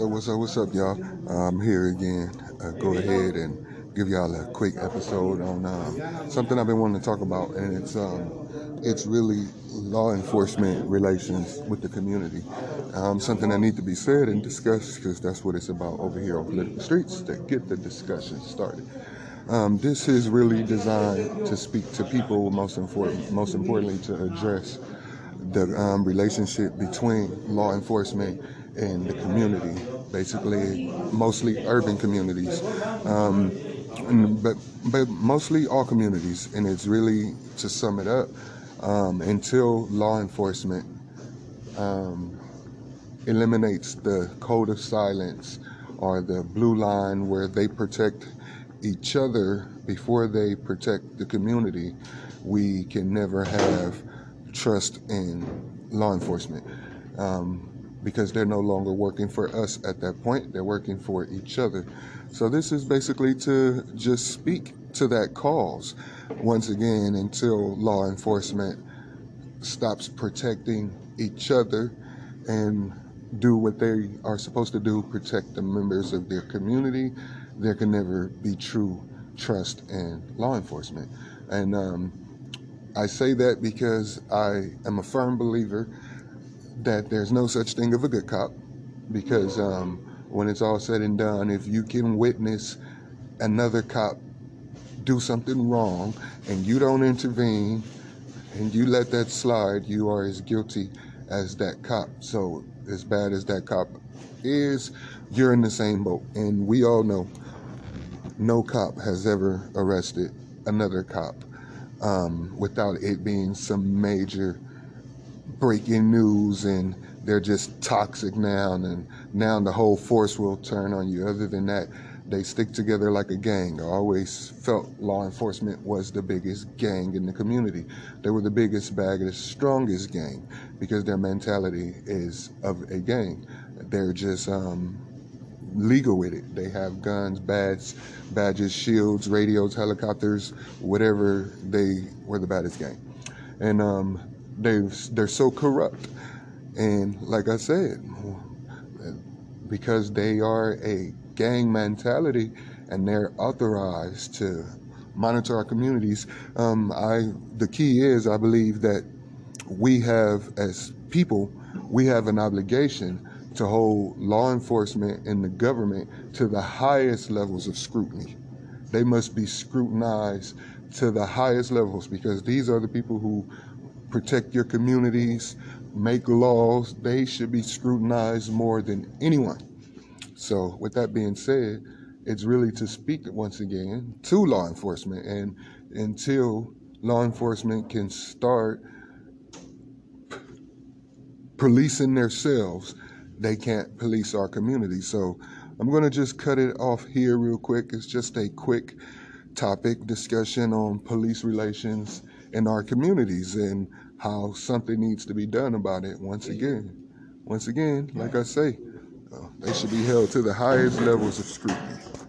So what's up? What's up, y'all? I'm here again. Uh, go ahead and give y'all a quick episode on um, something I've been wanting to talk about, and it's um, it's really law enforcement relations with the community. Um, something that needs to be said and discussed because that's what it's about over here on political streets to get the discussion started. Um, this is really designed to speak to people, most important, most importantly, to address the um, relationship between law enforcement and the community, basically mostly urban communities, um, but but mostly all communities. And it's really to sum it up, um, until law enforcement um, eliminates the code of silence or the blue line where they protect each other before they protect the community, we can never have trust in law enforcement. Um, because they're no longer working for us at that point. They're working for each other. So this is basically to just speak to that cause once again until law enforcement stops protecting each other and do what they are supposed to do, protect the members of their community. There can never be true trust in law enforcement. And um, I say that because I am a firm believer that there's no such thing of a good cop because um, when it's all said and done, if you can witness another cop do something wrong and you don't intervene and you let that slide, you are as guilty as that cop. So, as bad as that cop is, you're in the same boat. And we all know no cop has ever arrested another cop um, without it being some major breaking news and they're just toxic now and now the whole force will turn on you. Other than that, they stick together like a gang. I always felt law enforcement was the biggest gang in the community. They were the biggest, baddest, strongest gang because their mentality is of a gang. They're just um, legal with it. They have guns, badges, badges, shields, radios, helicopters, whatever. They were the baddest gang, and um, they they're so corrupt. And like I said, because they are a gang mentality and they're authorized to monitor our communities, um, I the key is I believe that we have as people we have an obligation to hold law enforcement and the government to the highest levels of scrutiny. They must be scrutinized to the highest levels because these are the people who protect your communities, make laws. They should be scrutinized more than anyone. So, with that being said, it's really to speak once again to law enforcement. And until law enforcement can start policing themselves, they can't police our community. So, I'm going to just cut it off here real quick. It's just a quick topic discussion on police relations in our communities and how something needs to be done about it once again. Once again, like I say, uh, they should be held to the highest levels of scrutiny.